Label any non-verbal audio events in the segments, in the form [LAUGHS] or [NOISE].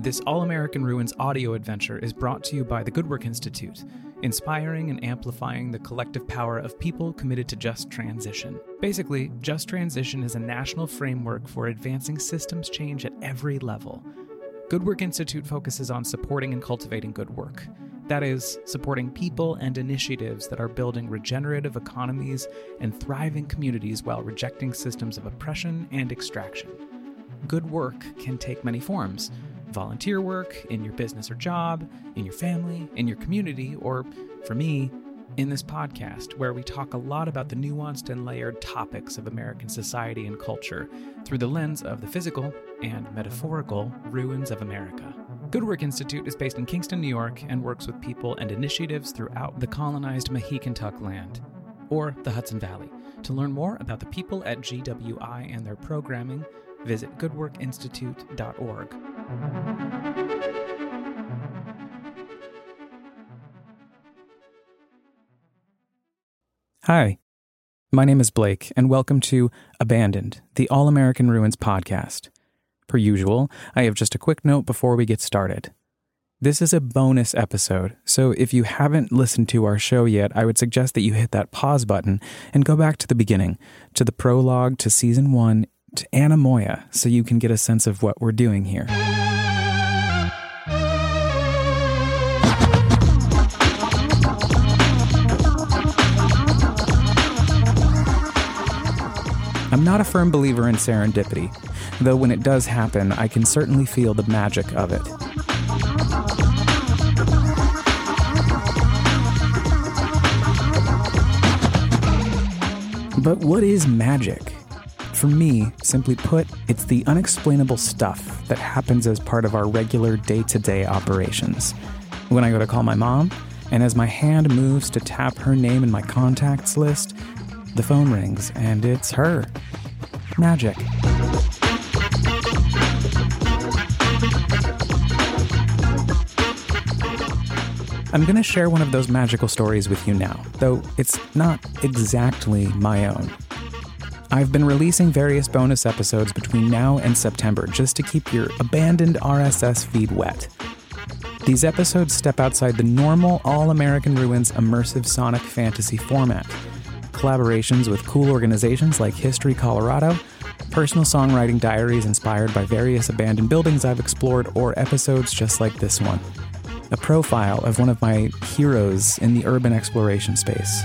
This All American Ruins audio adventure is brought to you by the Good Work Institute, inspiring and amplifying the collective power of people committed to just transition. Basically, Just Transition is a national framework for advancing systems change at every level. Good Work Institute focuses on supporting and cultivating good work. That is, supporting people and initiatives that are building regenerative economies and thriving communities while rejecting systems of oppression and extraction. Good work can take many forms volunteer work, in your business or job, in your family, in your community, or for me, in this podcast, where we talk a lot about the nuanced and layered topics of American society and culture through the lens of the physical and metaphorical ruins of America. Good Work Institute is based in Kingston, New York, and works with people and initiatives throughout the colonized Mahicantuck land, or the Hudson Valley. To learn more about the people at GWI and their programming, visit goodworkinstitute.org. Hi, my name is Blake, and welcome to Abandoned, the All American Ruins podcast. Per usual, I have just a quick note before we get started. This is a bonus episode, so if you haven't listened to our show yet, I would suggest that you hit that pause button and go back to the beginning, to the prologue to season one, to Anna Moya, so you can get a sense of what we're doing here. I'm not a firm believer in serendipity, though when it does happen, I can certainly feel the magic of it. But what is magic? For me, simply put, it's the unexplainable stuff that happens as part of our regular day to day operations. When I go to call my mom, and as my hand moves to tap her name in my contacts list, the phone rings, and it's her. Magic. I'm going to share one of those magical stories with you now, though it's not exactly my own. I've been releasing various bonus episodes between now and September just to keep your abandoned RSS feed wet. These episodes step outside the normal All American Ruins immersive sonic fantasy format collaborations with cool organizations like History Colorado, personal songwriting diaries inspired by various abandoned buildings I've explored, or episodes just like this one. A profile of one of my heroes in the urban exploration space.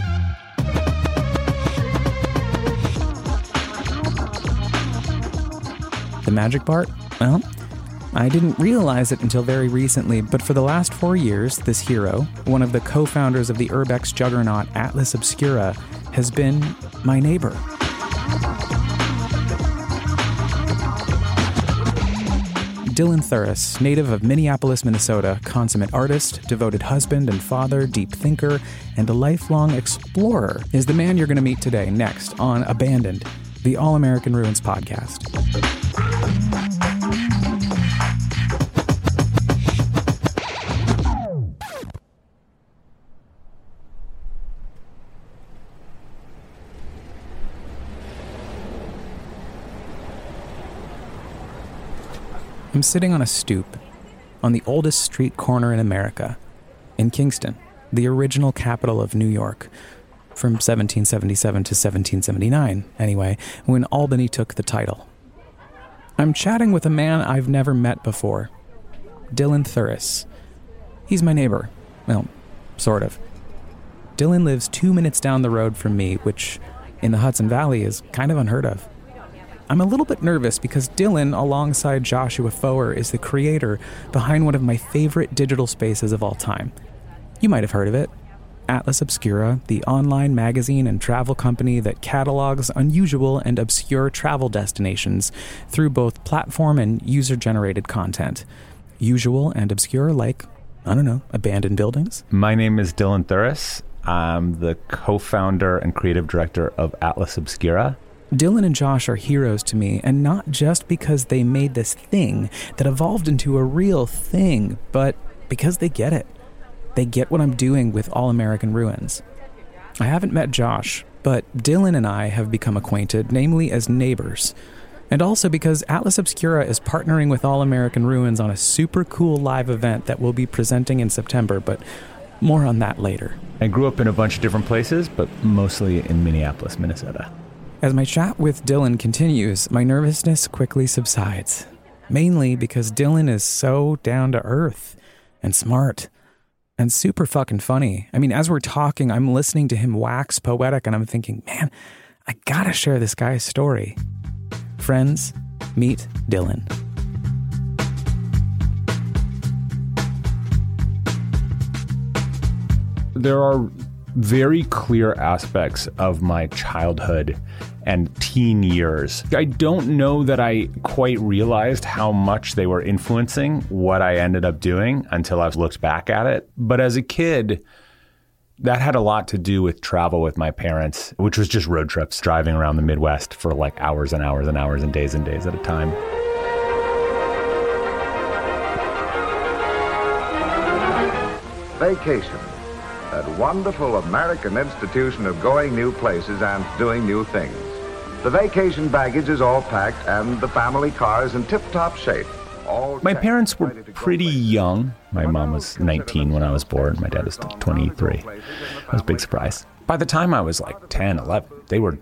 The magic part? Well, I didn't realize it until very recently, but for the last four years, this hero, one of the co founders of the Urbex juggernaut Atlas Obscura, has been my neighbor. Dylan Thuras, native of Minneapolis, Minnesota, consummate artist, devoted husband and father, deep thinker, and a lifelong explorer, is the man you're going to meet today next on Abandoned, the All American Ruins podcast. I'm sitting on a stoop on the oldest street corner in America, in Kingston, the original capital of New York, from 1777 to 1779, anyway, when Albany took the title. I'm chatting with a man I've never met before, Dylan Thuras. He's my neighbor. Well, sort of. Dylan lives two minutes down the road from me, which in the Hudson Valley is kind of unheard of. I'm a little bit nervous because Dylan, alongside Joshua Foer, is the creator behind one of my favorite digital spaces of all time. You might have heard of it Atlas Obscura, the online magazine and travel company that catalogs unusual and obscure travel destinations through both platform and user generated content. Usual and obscure, like, I don't know, abandoned buildings? My name is Dylan Thuras. I'm the co founder and creative director of Atlas Obscura. Dylan and Josh are heroes to me, and not just because they made this thing that evolved into a real thing, but because they get it. They get what I'm doing with All American Ruins. I haven't met Josh, but Dylan and I have become acquainted, namely as neighbors. And also because Atlas Obscura is partnering with All American Ruins on a super cool live event that we'll be presenting in September, but more on that later. I grew up in a bunch of different places, but mostly in Minneapolis, Minnesota. As my chat with Dylan continues, my nervousness quickly subsides. Mainly because Dylan is so down to earth and smart and super fucking funny. I mean, as we're talking, I'm listening to him wax poetic and I'm thinking, man, I gotta share this guy's story. Friends, meet Dylan. There are very clear aspects of my childhood and teen years. I don't know that I quite realized how much they were influencing what I ended up doing until I've looked back at it. But as a kid, that had a lot to do with travel with my parents, which was just road trips, driving around the Midwest for like hours and hours and hours and days and days at a time. Vacation, that wonderful American institution of going new places and doing new things. The vacation baggage is all packed and the family car is in tip-top shape. All My parents were ready to go pretty young. My mom was 19 when I was born. My dad was 23. That was a big surprise. By the time I was like 10, 11, they were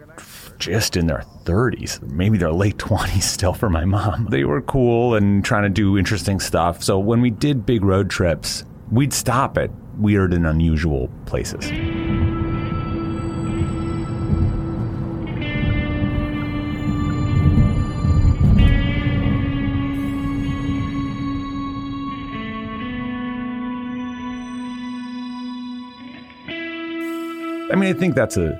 just in their 30s, maybe their late 20s still for my mom. They were cool and trying to do interesting stuff. So when we did big road trips, we'd stop at weird and unusual places. I mean, I think that's a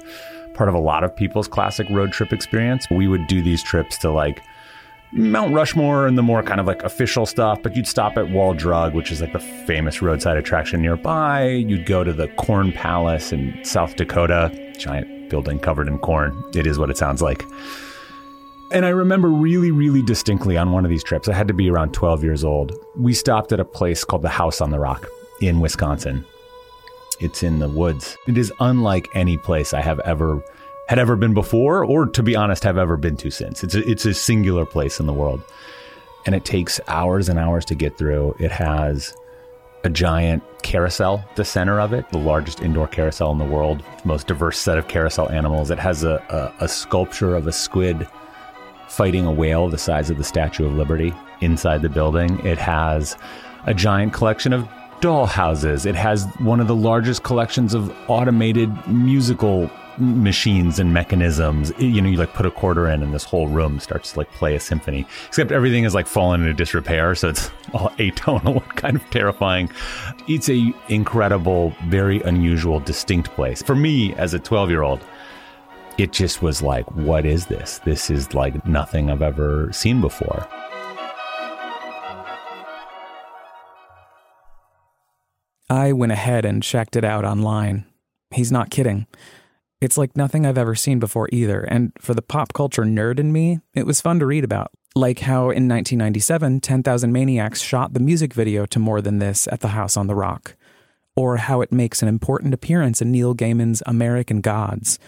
part of a lot of people's classic road trip experience. We would do these trips to like Mount Rushmore and the more kind of like official stuff, but you'd stop at Wall Drug, which is like the famous roadside attraction nearby. You'd go to the Corn Palace in South Dakota, giant building covered in corn. It is what it sounds like. And I remember really, really distinctly on one of these trips, I had to be around 12 years old. We stopped at a place called the House on the Rock in Wisconsin. It's in the woods. It is unlike any place I have ever had ever been before, or to be honest, have ever been to since. It's a, it's a singular place in the world, and it takes hours and hours to get through. It has a giant carousel the center of it, the largest indoor carousel in the world, most diverse set of carousel animals. It has a, a, a sculpture of a squid fighting a whale the size of the Statue of Liberty inside the building. It has a giant collection of doll houses. It has one of the largest collections of automated musical machines and mechanisms. You know, you like put a quarter in and this whole room starts to like play a symphony. Except everything is like fallen into disrepair, so it's [LAUGHS] all atonal kind of terrifying. It's a incredible, very unusual, distinct place. For me as a 12-year-old, it just was like, what is this? This is like nothing I've ever seen before. I went ahead and checked it out online. He's not kidding. It's like nothing I've ever seen before either, and for the pop culture nerd in me, it was fun to read about. Like how in 1997, 10,000 Maniacs shot the music video to More Than This at the House on the Rock. Or how it makes an important appearance in Neil Gaiman's American Gods.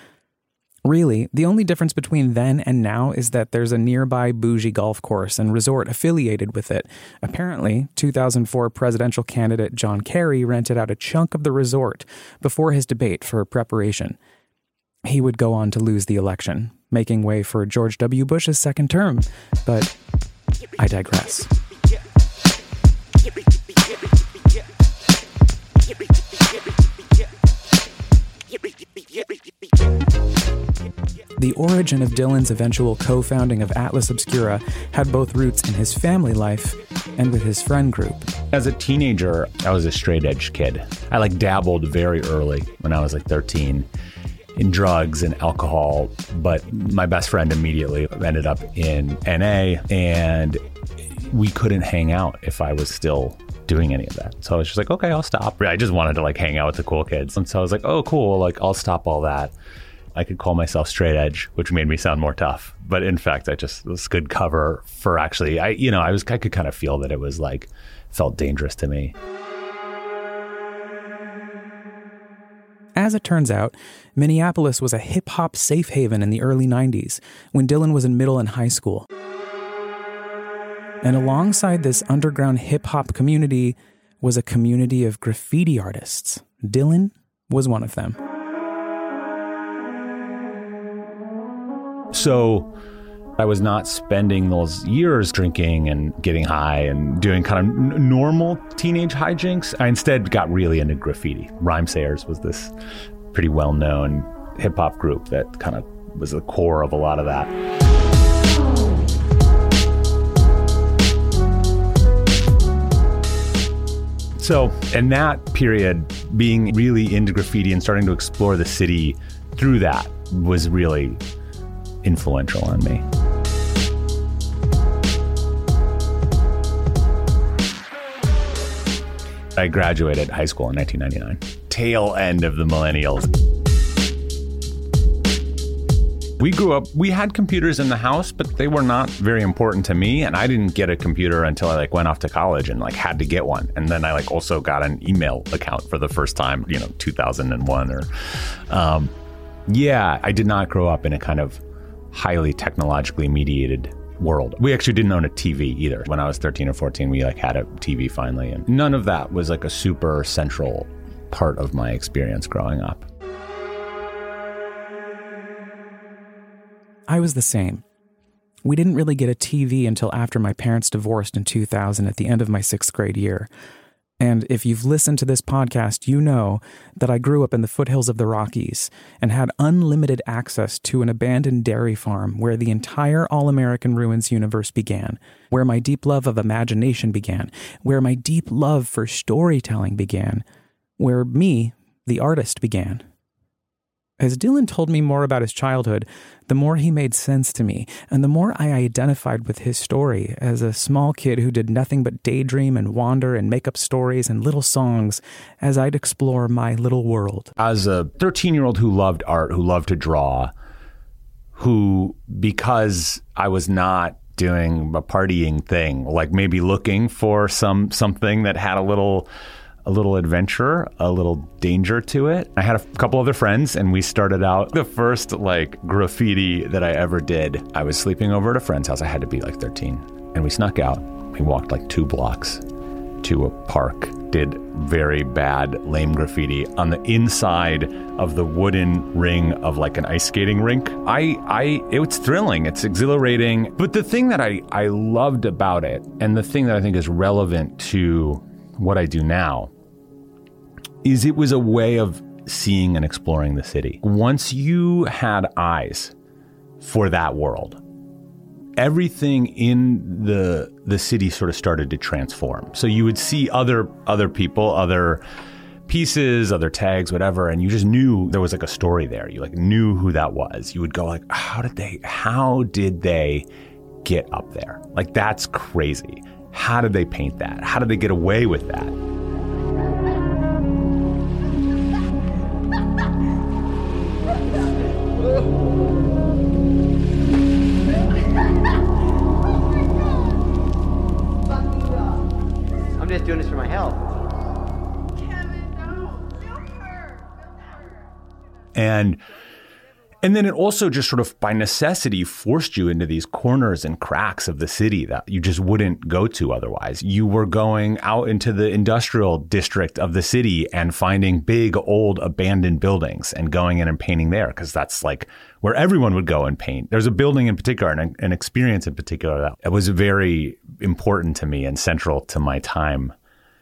Really, the only difference between then and now is that there's a nearby bougie golf course and resort affiliated with it. Apparently, 2004 presidential candidate John Kerry rented out a chunk of the resort before his debate for preparation. He would go on to lose the election, making way for George W. Bush's second term. But I digress. The origin of Dylan's eventual co founding of Atlas Obscura had both roots in his family life and with his friend group. As a teenager, I was a straight edge kid. I like dabbled very early when I was like 13 in drugs and alcohol, but my best friend immediately ended up in NA and we couldn't hang out if I was still doing any of that. So I was just like, okay, I'll stop. I just wanted to like hang out with the cool kids. And so I was like, oh, cool. Like, I'll stop all that. I could call myself straight edge, which made me sound more tough. But in fact, I just was good cover for actually, I, you know, I was, I could kind of feel that it was like, felt dangerous to me. As it turns out, Minneapolis was a hip hop safe haven in the early 90s when Dylan was in middle and high school. And alongside this underground hip hop community was a community of graffiti artists. Dylan was one of them. So I was not spending those years drinking and getting high and doing kind of n- normal teenage hijinks. I instead got really into graffiti. Rhymesayers was this pretty well known hip hop group that kind of was the core of a lot of that. So, in that period, being really into graffiti and starting to explore the city through that was really influential on me. I graduated high school in 1999, tail end of the millennials. We grew up, we had computers in the house, but they were not very important to me. And I didn't get a computer until I like went off to college and like had to get one. And then I like also got an email account for the first time, you know, 2001 or, um, yeah, I did not grow up in a kind of highly technologically mediated world. We actually didn't own a TV either. When I was 13 or 14, we like had a TV finally and none of that was like a super central part of my experience growing up. I was the same. We didn't really get a TV until after my parents divorced in 2000 at the end of my sixth grade year. And if you've listened to this podcast, you know that I grew up in the foothills of the Rockies and had unlimited access to an abandoned dairy farm where the entire All American Ruins universe began, where my deep love of imagination began, where my deep love for storytelling began, where me, the artist, began. As Dylan told me more about his childhood, the more he made sense to me, and the more I identified with his story as a small kid who did nothing but daydream and wander and make up stories and little songs as I'd explore my little world. As a 13 year old who loved art, who loved to draw, who, because I was not doing a partying thing, like maybe looking for some something that had a little a little adventure, a little danger to it. I had a couple other friends and we started out the first like graffiti that I ever did. I was sleeping over at a friend's house. I had to be like 13. And we snuck out. We walked like two blocks to a park, did very bad, lame graffiti on the inside of the wooden ring of like an ice skating rink. I, I, it was thrilling. It's exhilarating. But the thing that I, I loved about it, and the thing that I think is relevant to what I do now, is it was a way of seeing and exploring the city. Once you had eyes for that world, everything in the the city sort of started to transform. So you would see other other people, other pieces, other tags, whatever, and you just knew there was like a story there. You like knew who that was. You would go like, how did they how did they get up there? Like that's crazy. How did they paint that? How did they get away with that? And and then it also just sort of by necessity forced you into these corners and cracks of the city that you just wouldn't go to otherwise. You were going out into the industrial district of the city and finding big old abandoned buildings and going in and painting there because that's like where everyone would go and paint. There's a building in particular and an experience in particular that was very important to me and central to my time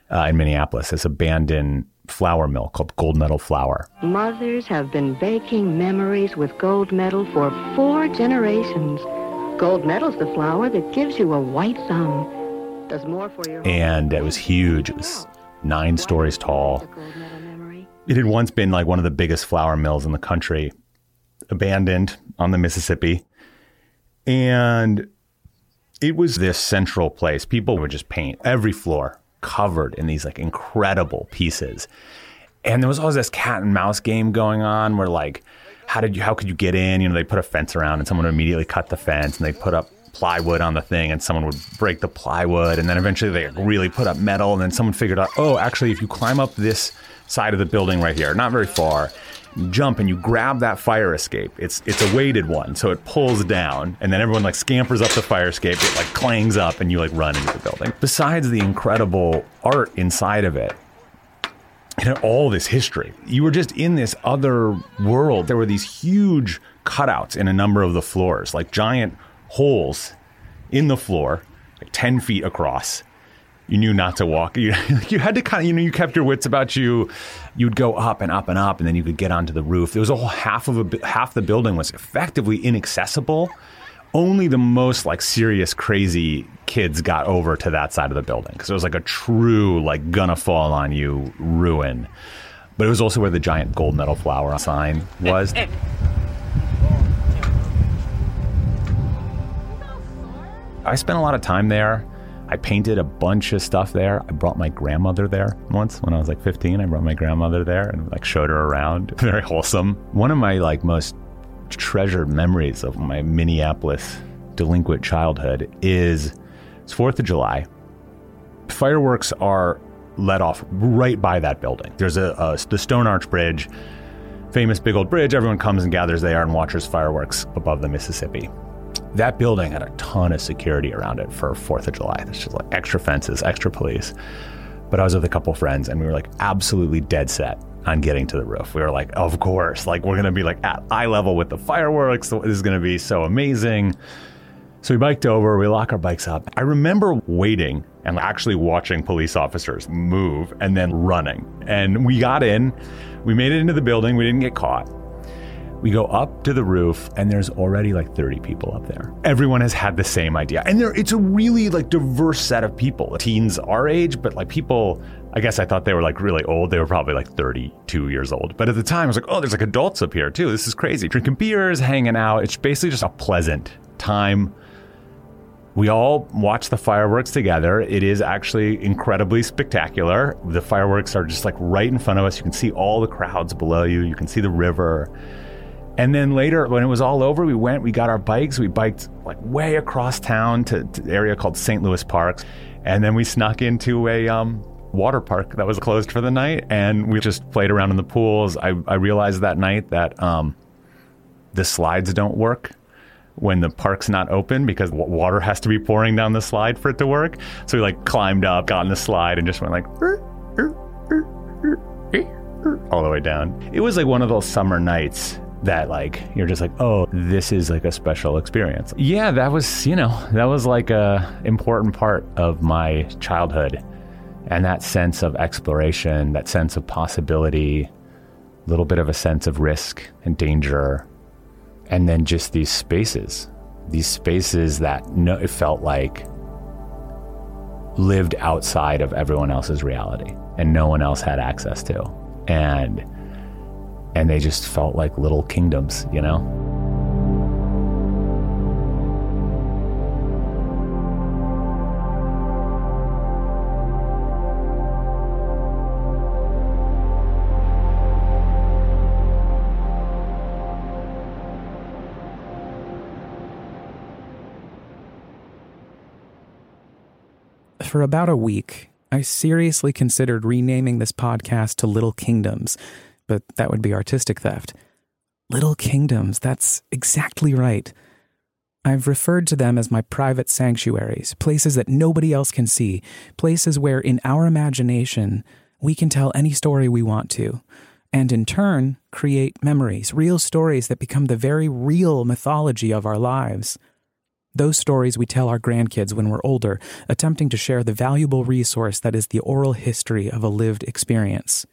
uh, in Minneapolis. This abandoned flour mill called Gold Medal Flour. Mothers have been baking memories with gold medal for four generations. Gold medal's the flour that gives you a white thumb. Does more for your And it was huge. It was nine stories tall. The gold medal memory. It had once been like one of the biggest flour mills in the country, abandoned on the Mississippi. And it was this central place. People would just paint every floor covered in these like incredible pieces. And there was always this cat and mouse game going on where like how did you how could you get in? You know, they put a fence around and someone would immediately cut the fence and they put up plywood on the thing and someone would break the plywood and then eventually they really put up metal and then someone figured out, oh, actually, if you climb up this side of the building right here, not very far, jump and you grab that fire escape. It's it's a weighted one, so it pulls down, and then everyone like scampers up the fire escape. It like clangs up, and you like run into the building. Besides the incredible art inside of it, and all this history, you were just in this other world. There were these huge cutouts in a number of the floors, like giant holes in the floor, like ten feet across you knew not to walk. [LAUGHS] You, you had to kind of, you know, you kept your wits about you. You'd go up and up and up, and then you could get onto the roof. There was a whole half of a half the building was effectively inaccessible. Only the most like serious, crazy kids got over to that side of the building because it was like a true, like gonna fall on you ruin. But it was also where the giant gold medal flour sign was. [LAUGHS] I spent a lot of time there I painted a bunch of stuff there. I brought my grandmother there once when I was like 15. I brought my grandmother there and like showed her around. [LAUGHS] Very wholesome. One of my like most treasured memories of my Minneapolis delinquent childhood is it's 4th of July. Fireworks are let off right by that building. There's a, a the Stone Arch Bridge, famous big old bridge. Everyone comes and gathers there and watches fireworks above the Mississippi. That building had a ton of security around it for Fourth of July. There's just like extra fences, extra police. But I was with a couple friends and we were like absolutely dead set on getting to the roof. We were like, of course, like we're gonna be like at eye level with the fireworks. This is gonna be so amazing. So we biked over, we lock our bikes up. I remember waiting and actually watching police officers move and then running. And we got in, we made it into the building, we didn't get caught. We go up to the roof and there's already like 30 people up there. Everyone has had the same idea. And there it's a really like diverse set of people. Teens our age, but like people I guess I thought they were like really old. They were probably like 32 years old. But at the time I was like, "Oh, there's like adults up here too. This is crazy. Drinking beers, hanging out. It's basically just a pleasant time." We all watch the fireworks together. It is actually incredibly spectacular. The fireworks are just like right in front of us. You can see all the crowds below you. You can see the river. And then later, when it was all over, we went, we got our bikes, we biked like way across town to, to area called St. Louis Parks. And then we snuck into a um, water park that was closed for the night. And we just played around in the pools. I, I realized that night that um, the slides don't work when the park's not open because water has to be pouring down the slide for it to work. So we like climbed up, got in the slide, and just went like er, er, er, all the way down. It was like one of those summer nights that like you're just like oh this is like a special experience. Yeah that was you know that was like a important part of my childhood. And that sense of exploration that sense of possibility a little bit of a sense of risk and danger. And then just these spaces these spaces that no, it felt like lived outside of everyone else's reality and no one else had access to. And and they just felt like little kingdoms, you know? For about a week, I seriously considered renaming this podcast to Little Kingdoms but that would be artistic theft. Little kingdoms, that's exactly right. I've referred to them as my private sanctuaries, places that nobody else can see, places where, in our imagination, we can tell any story we want to, and in turn, create memories, real stories that become the very real mythology of our lives. Those stories we tell our grandkids when we're older, attempting to share the valuable resource that is the oral history of a lived experience.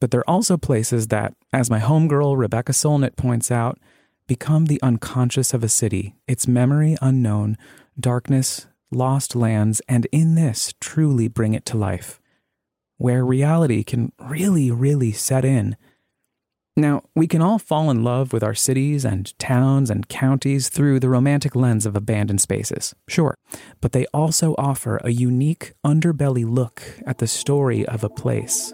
But they're also places that, as my homegirl Rebecca Solnit points out, become the unconscious of a city, its memory unknown, darkness, lost lands, and in this truly bring it to life, where reality can really, really set in. Now, we can all fall in love with our cities and towns and counties through the romantic lens of abandoned spaces, sure, but they also offer a unique underbelly look at the story of a place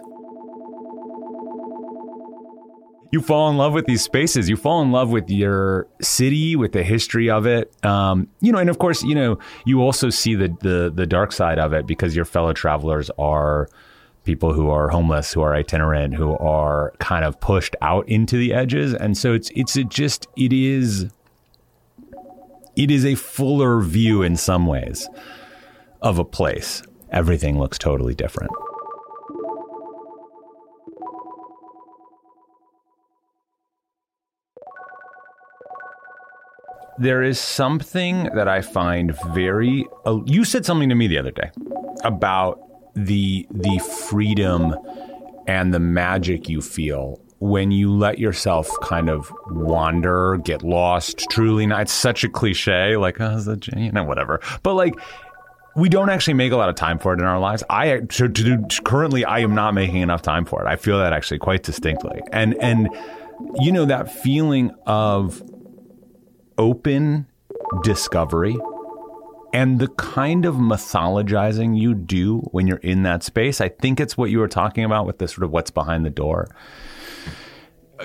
you fall in love with these spaces. You fall in love with your city, with the history of it. Um, you know, and of course, you know, you also see the, the the dark side of it because your fellow travelers are people who are homeless, who are itinerant, who are kind of pushed out into the edges, and so it's it's it just it is it is a fuller view in some ways of a place. Everything looks totally different. There is something that I find very. Uh, you said something to me the other day about the the freedom and the magic you feel when you let yourself kind of wander, get lost. Truly, not it's such a cliche, like oh, the, you know, whatever. But like, we don't actually make a lot of time for it in our lives. I to, to, currently, I am not making enough time for it. I feel that actually quite distinctly, and and you know that feeling of open discovery and the kind of mythologizing you do when you're in that space. I think it's what you were talking about with the sort of what's behind the door.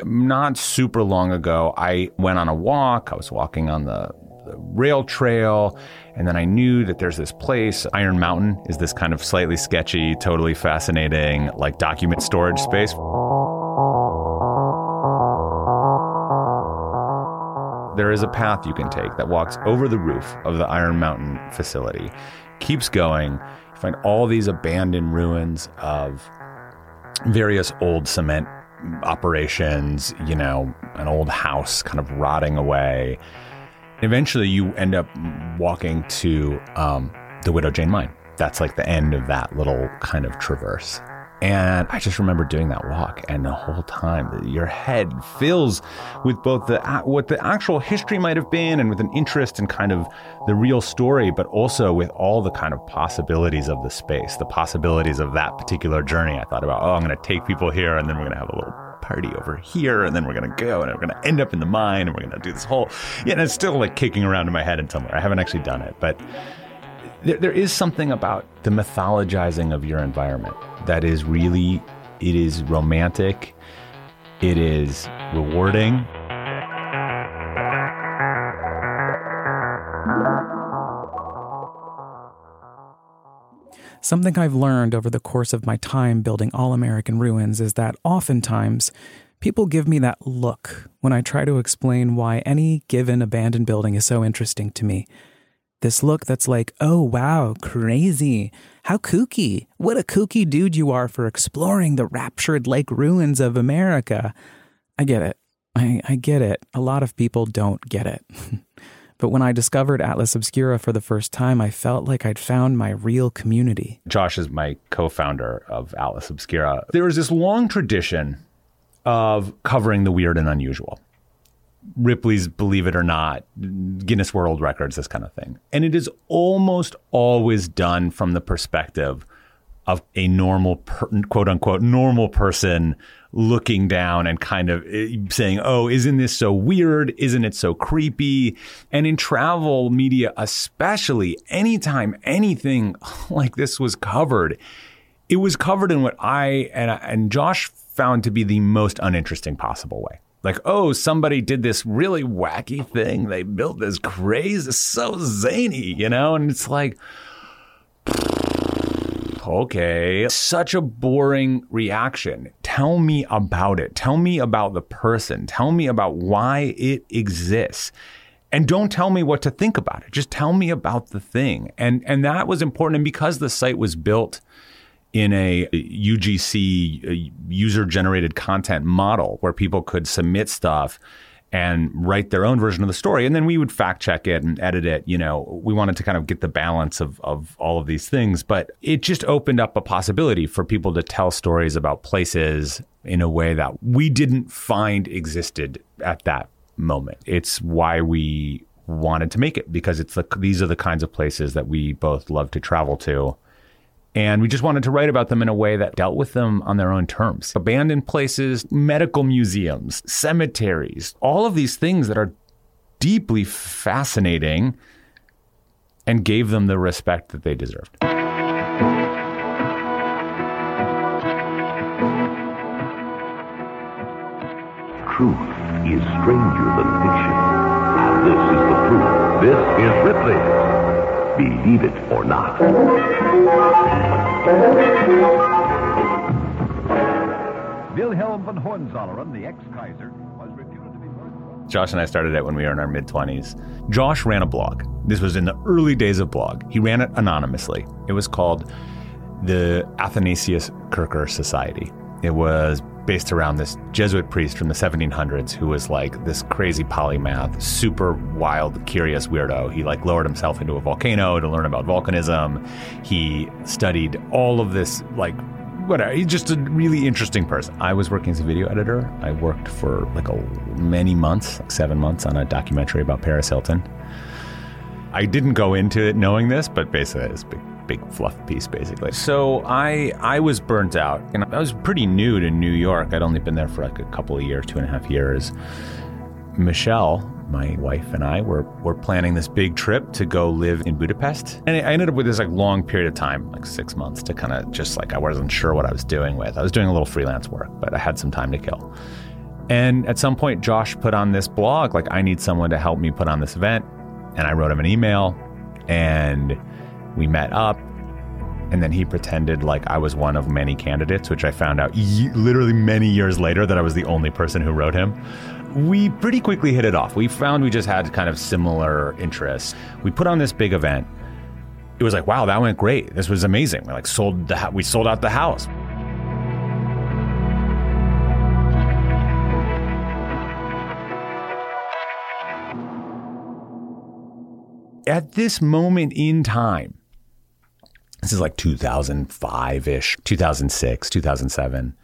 Not super long ago, I went on a walk. I was walking on the, the rail trail, and then I knew that there's this place. Iron Mountain is this kind of slightly sketchy, totally fascinating, like document storage space. There is a path you can take that walks over the roof of the Iron Mountain facility, keeps going. You find all these abandoned ruins of various old cement operations, you know, an old house kind of rotting away. Eventually, you end up walking to um, the Widow Jane Mine. That's like the end of that little kind of traverse. And I just remember doing that walk, and the whole time your head fills with both the what the actual history might have been, and with an interest in kind of the real story, but also with all the kind of possibilities of the space, the possibilities of that particular journey. I thought about, oh, I'm going to take people here, and then we're going to have a little party over here, and then we're gonna go, and we're gonna end up in the mine, and we're gonna do this whole. Yeah, and it's still like kicking around in my head in somewhere. I haven't actually done it, but there, there is something about the mythologizing of your environment that is really, it is romantic, it is rewarding. Something I've learned over the course of my time building All American Ruins is that oftentimes people give me that look when I try to explain why any given abandoned building is so interesting to me. This look that's like, oh wow, crazy. How kooky. What a kooky dude you are for exploring the raptured lake ruins of America. I get it. I, I get it. A lot of people don't get it. [LAUGHS] but when I discovered Atlas Obscura for the first time, I felt like I'd found my real community. Josh is my co founder of Atlas Obscura. There is this long tradition of covering the weird and unusual. Ripley's Believe It or Not, Guinness World Records, this kind of thing. And it is almost always done from the perspective of a normal, per, quote unquote, normal person looking down and kind of eh, saying, Oh, isn't this so weird? Isn't it so creepy? And in travel media, especially, anytime anything [LAUGHS] like this was covered, it was covered in what I and, and Josh found to be the most uninteresting possible way like, oh, somebody did this really wacky thing. They built this crazy, so zany, you know? And it's like, [SIGHS] okay, such a boring reaction. Tell me about it. Tell me about the person. Tell me about why it exists. And don't tell me what to think about it. Just tell me about the thing. And and that was important. And because the site was built in a UGC user generated content model where people could submit stuff and write their own version of the story. And then we would fact check it and edit it. You know, we wanted to kind of get the balance of, of all of these things, but it just opened up a possibility for people to tell stories about places in a way that we didn't find existed at that moment. It's why we wanted to make it because it's the, these are the kinds of places that we both love to travel to and we just wanted to write about them in a way that dealt with them on their own terms. Abandoned places, medical museums, cemeteries, all of these things that are deeply fascinating and gave them the respect that they deserved. truth is stranger than fiction. This is the proof. This is Ripley's. Believe it or not. Wilhelm von Hohenzollern, the ex-Kaiser, was reputed to be murdered. Josh and I started it when we were in our mid 20s. Josh ran a blog. This was in the early days of blog. He ran it anonymously. It was called the Athanasius Kircher Society. It was based around this Jesuit priest from the 1700s who was like this crazy polymath, super wild, curious weirdo. He like lowered himself into a volcano to learn about volcanism. He studied all of this like whatever. He's just a really interesting person. I was working as a video editor. I worked for like a, many months, like seven months, on a documentary about Paris Hilton. I didn't go into it knowing this, but basically it's a big, big fluff piece, basically. So I I was burnt out, and I was pretty new to New York. I'd only been there for like a couple of years, two and a half years. Michelle, my wife, and I were were planning this big trip to go live in Budapest, and I ended up with this like long period of time, like six months, to kind of just like I wasn't sure what I was doing with. I was doing a little freelance work, but I had some time to kill. And at some point, Josh put on this blog, like I need someone to help me put on this event, and I wrote him an email, and we met up. And then he pretended like I was one of many candidates, which I found out literally many years later that I was the only person who wrote him we pretty quickly hit it off. We found we just had kind of similar interests. We put on this big event. It was like, wow, that went great. This was amazing. We like sold the we sold out the house. At this moment in time, this is like 2005 ish, 2006, 2007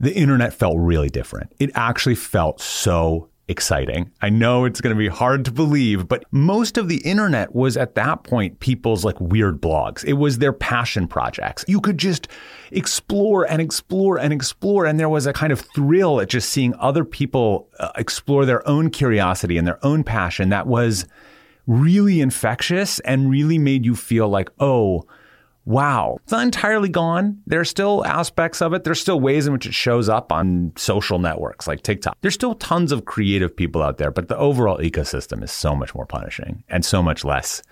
the internet felt really different. It actually felt so exciting. I know it's going to be hard to believe, but most of the internet was at that point people's like weird blogs. It was their passion projects. You could just explore and explore and explore. And there was a kind of thrill at just seeing other people uh, explore their own curiosity and their own passion that was really infectious and really made you feel like, oh, wow, it's not entirely gone. There are still aspects of it. There's still ways in which it shows up on social networks like TikTok. There's still tons of creative people out there, but the overall ecosystem is so much more punishing and so much less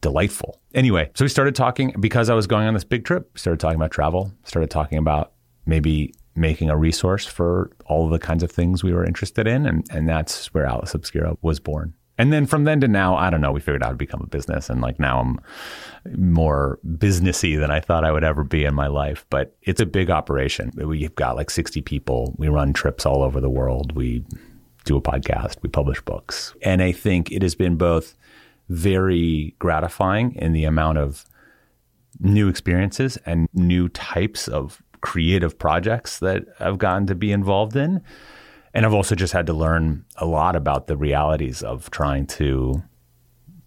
delightful. Anyway, so we started talking because I was going on this big trip, started talking about travel, started talking about maybe making a resource for all of the kinds of things we were interested in. And, and that's where Atlas Obscura was born. And then from then to now, I don't know, we figured out to become a business. And like now I'm more businessy than I thought I would ever be in my life. But it's a big operation. We've got like 60 people. We run trips all over the world. We do a podcast. We publish books. And I think it has been both very gratifying in the amount of new experiences and new types of creative projects that I've gotten to be involved in. And I've also just had to learn a lot about the realities of trying to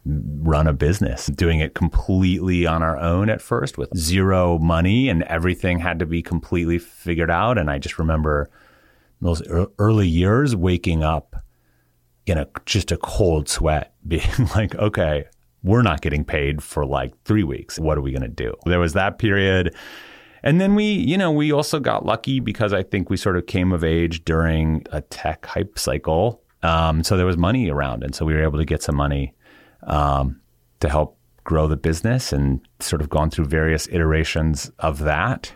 run a business, doing it completely on our own at first with zero money and everything had to be completely figured out. And I just remember those early years waking up in a just a cold sweat, [LAUGHS] being like, okay, we're not getting paid for like three weeks. What are we going to do? There was that period. And then we, you know, we also got lucky because I think we sort of came of age during a tech hype cycle. Um, so there was money around. And so we were able to get some money um, to help grow the business and sort of gone through various iterations of that.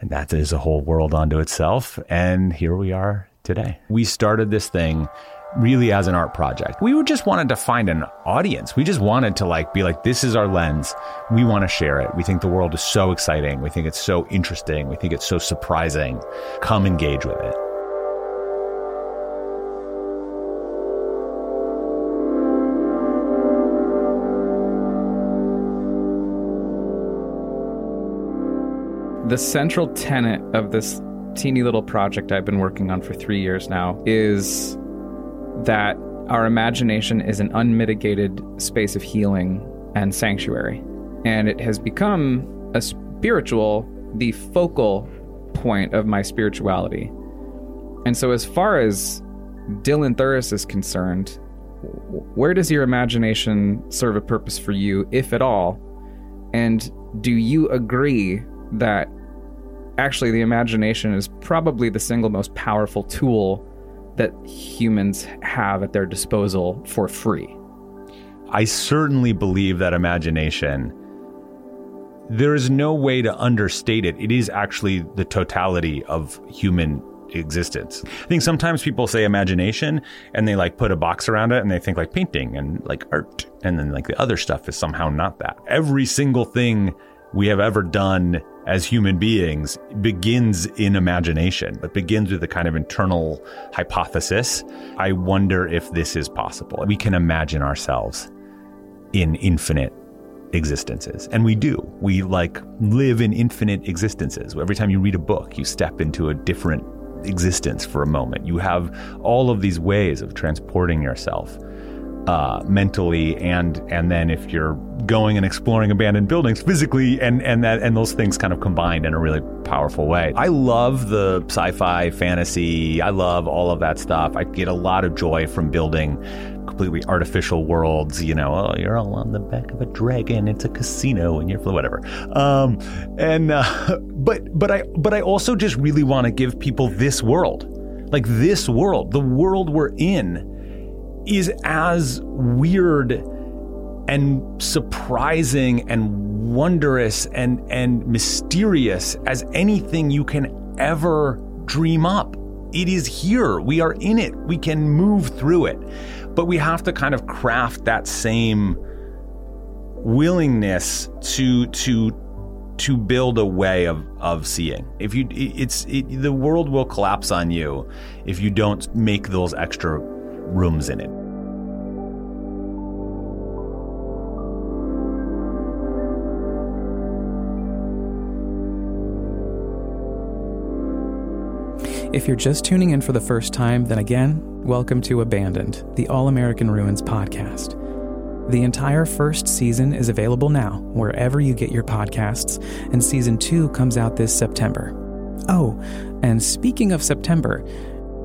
And that is a whole world unto itself. And here we are today. We started this thing really as an art project. We just wanted to find an audience. We just wanted to like be like, this is our lens. We want to share it. We think the world is so exciting. We think it's so interesting. We think it's so surprising. Come engage with it. The central tenet of this teeny little project I've been working on for three years now is that our imagination is an unmitigated space of healing and sanctuary. And it has become a spiritual, the focal point of my spirituality. And so, as far as Dylan Thuras is concerned, where does your imagination serve a purpose for you, if at all? And do you agree that actually, the imagination is probably the single most powerful tool that humans have at their disposal for free. I certainly believe that imagination, there is no way to understate it. It is actually the totality of human existence. I think sometimes people say imagination and they like put a box around it and they think like painting and like art. And then like the other stuff is somehow not that. Every single thing we have ever done as human beings begins in imagination. It begins with a kind of internal hypothesis. I wonder if this is possible. We can imagine ourselves in infinite existences. And we do. We like live in infinite existences. Every time you read a book, you step into a different existence for a moment. You have all of these ways of transporting yourself uh, mentally and and then if you're going and exploring abandoned buildings physically and and that and those things kind of combined in a really powerful way. I love the sci-fi fantasy. I love all of that stuff. I get a lot of joy from building completely artificial worlds. You know, oh, you're all on the back of a dragon. It's a casino, and you're whatever. Um, and uh, [LAUGHS] but but I but I also just really want to give people this world, like this world, the world we're in is as weird and surprising and wondrous and, and mysterious as anything you can ever dream up. It is here. We are in it. We can move through it. But we have to kind of craft that same willingness to to to build a way of of seeing. If you it's it, the world will collapse on you if you don't make those extra rooms in it. If you're just tuning in for the first time, then again, welcome to Abandoned, the All American Ruins podcast. The entire first season is available now, wherever you get your podcasts, and season two comes out this September. Oh, and speaking of September,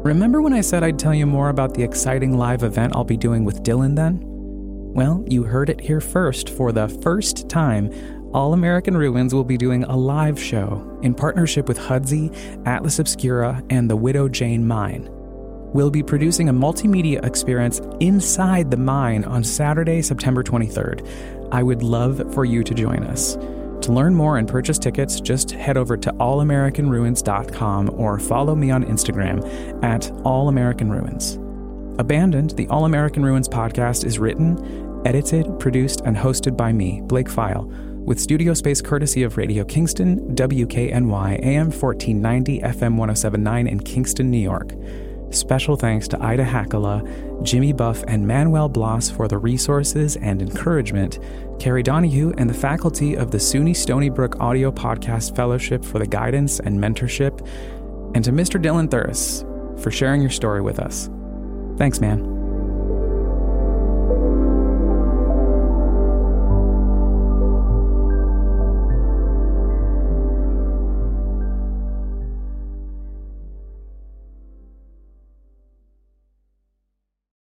remember when I said I'd tell you more about the exciting live event I'll be doing with Dylan then? Well, you heard it here first. For the first time, all American Ruins will be doing a live show in partnership with Hudsey, Atlas Obscura, and the Widow Jane Mine. We'll be producing a multimedia experience inside the mine on Saturday, September 23rd. I would love for you to join us. To learn more and purchase tickets, just head over to allamericanruins.com or follow me on Instagram at allamericanruins. Abandoned, the All American Ruins podcast is written, edited, produced, and hosted by me, Blake File with studio space courtesy of Radio Kingston, WKNY, AM 1490, FM 1079 in Kingston, New York. Special thanks to Ida Hakala, Jimmy Buff, and Manuel Blas for the resources and encouragement, Carrie Donahue and the faculty of the SUNY Stony Brook Audio Podcast Fellowship for the guidance and mentorship, and to Mr. Dylan Thuras for sharing your story with us. Thanks, man.